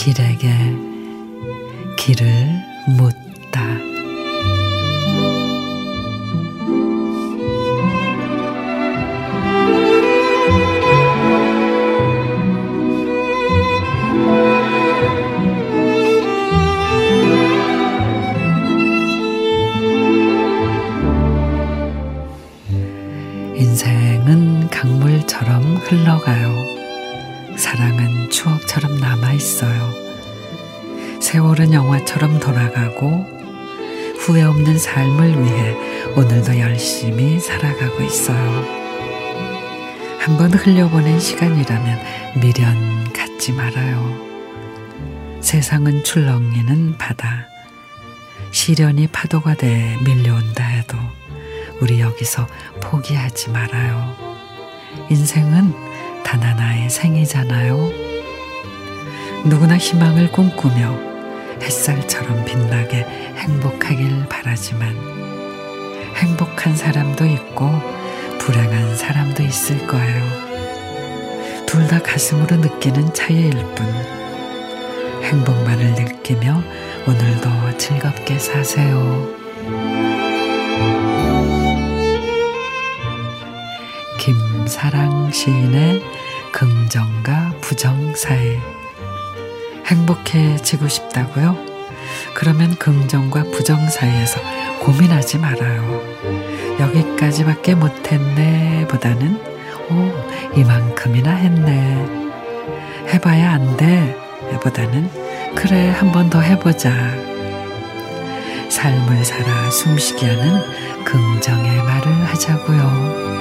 길에게 길을 묻 인생은 강물처럼 흘러가요. 사랑은 추억처럼 남아 있어요. 세월은 영화처럼 돌아가고 후회 없는 삶을 위해 오늘도 열심히 살아가고 있어요. 한번 흘려보낸 시간이라면 미련 갖지 말아요. 세상은 출렁이는 바다. 시련이 파도가 돼 밀려온다 해도 우리 여기서 포기하지 말아요. 인생은 단 하나의 생이잖아요. 누구나 희망을 꿈꾸며 햇살처럼 빛나게 행복하길 바라지만 행복한 사람도 있고 불행한 사람도 있을 거예요. 둘 다 가슴으로 느끼는 차이일 뿐 행복만을 느끼며 오늘도 즐겁게 사세요. 사랑 시인의 긍정과 부정 사이 행복해지고 싶다고요? 그러면 긍정과 부정 사이에서 고민하지 말아요. 여기까지밖에 못했네 보다는 오 이만큼이나 했네 해봐야 안 돼 보다는 그래 한 번 더 해보자 삶을 살아 숨쉬게 하는 긍정의 말을 하자고요.